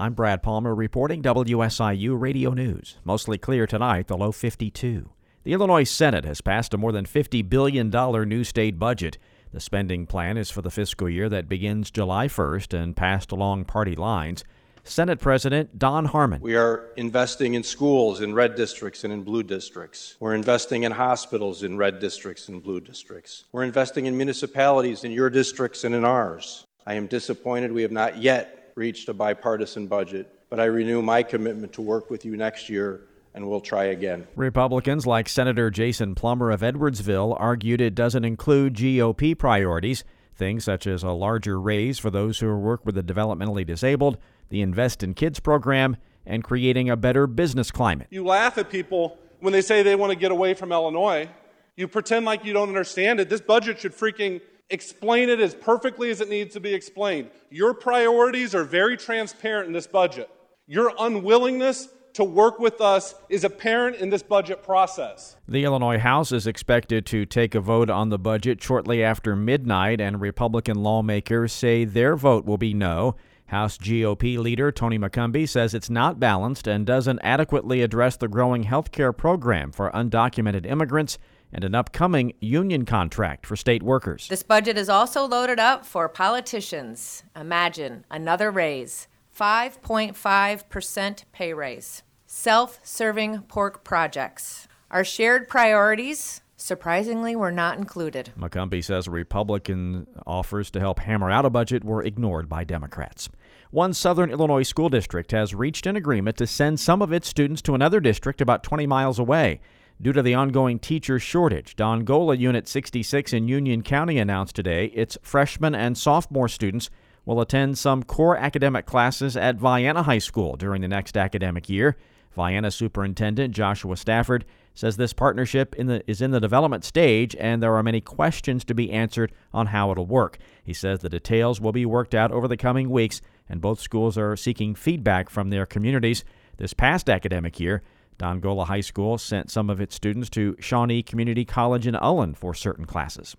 I'm Brad Palmer reporting WSIU Radio News. Mostly clear tonight, the low 52. The Illinois Senate has passed a more than $50 billion new state budget. The spending plan is for the fiscal year that begins July 1st and passed along party lines. Senate President Don Harmon. We are investing in schools in red districts and in blue districts. We're investing in hospitals in red districts and blue districts. We're investing in municipalities in your districts and in ours. I am disappointed we have not yet reached a bipartisan budget, but I renew my commitment to work with you next year and we'll try again. Republicans like Senator Jason Plummer of Edwardsville argued it doesn't include GOP priorities, things such as a larger raise for those who work with the developmentally disabled, the Invest in Kids program, and creating a better business climate. You laugh at people when they say they want to get away from Illinois. You pretend like you don't understand it. This budget should freaking explain it as perfectly as it needs to be explained. Your priorities are very transparent in this budget. Your unwillingness to work with us is apparent in this budget process. The Illinois House is expected to take a vote on the budget shortly after midnight, and Republican lawmakers say their vote will be no. House GOP leader Tony McCombie says it's not balanced and doesn't adequately address the growing health care program for undocumented immigrants and an upcoming union contract for state workers. This budget is also loaded up for politicians. Imagine another raise 5.5% pay raise, self serving pork projects. Our shared priorities surprisingly we were not included. McCombie says Republican offers to help hammer out a budget were ignored by Democrats. One southern Illinois school district has reached an agreement to send some of its students to another district about 20 miles away. Due to the ongoing teacher shortage, Dongola Unit 66 in Union County announced today its freshman and sophomore students will attend some core academic classes at Vienna High School during the next academic year. Vienna Superintendent Joshua Stafford says this partnership in the, is in the development stage and there are many questions to be answered on how it'll work. He says the details will be worked out over the coming weeks and both schools are seeking feedback from their communities. This past academic year, Dongola High School sent some of its students to Shawnee Community College in Ullin for certain classes.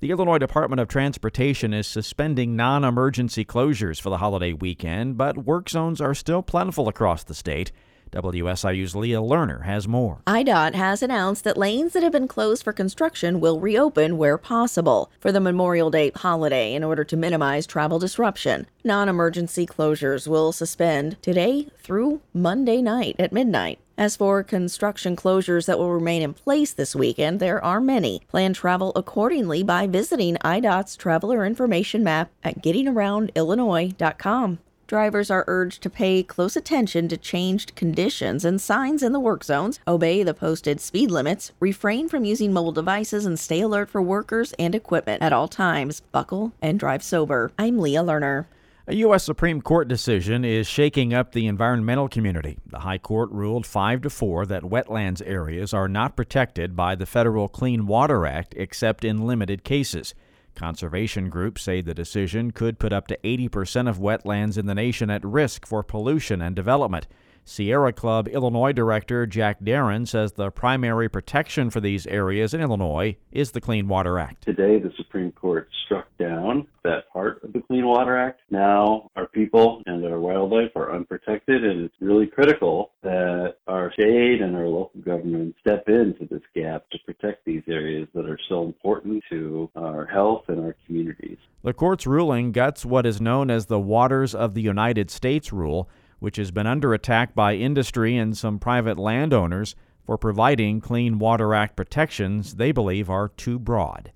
The Illinois Department of Transportation is suspending non emergency closures for the holiday weekend, but work zones are still plentiful across the state. WSIU's Leah Lerner has more. IDOT has announced that lanes that have been closed for construction will reopen where possible for the Memorial Day holiday in order to minimize travel disruption. Non emergency closures will suspend today through Monday night at midnight. As for construction closures that will remain in place this weekend, there are many. Plan travel accordingly by visiting IDOT's traveler information map at gettingaroundillinois.com. Drivers are urged to pay close attention to changed conditions and signs in the work zones, obey the posted speed limits, refrain from using mobile devices, and stay alert for workers and equipment at all times. Buckle and drive sober. I'm Leah Lerner. A U.S. Supreme Court decision is shaking up the environmental community. The High Court ruled 5 to 4 that wetlands areas are not protected by the Federal Clean Water Act except in limited cases. Conservation groups say the decision could put up to 80% of wetlands in the nation at risk for pollution and development. Sierra Club Illinois director Jack Darin says the primary protection for these areas in Illinois is the Clean Water Act. Today, the Supreme Court struck down that part of the Clean Water Act. Now, our people and our wildlife are unprotected, and it's really critical that our state and our local government step into this gap to protect these areas that are so important to our health and our communities. The court's ruling guts what is known as the Waters of the United States rule which has been under attack by industry and some private landowners for providing Clean Water Act protections they believe are too broad.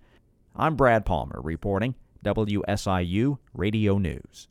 I'm Brad Palmer reporting WSIU Radio News.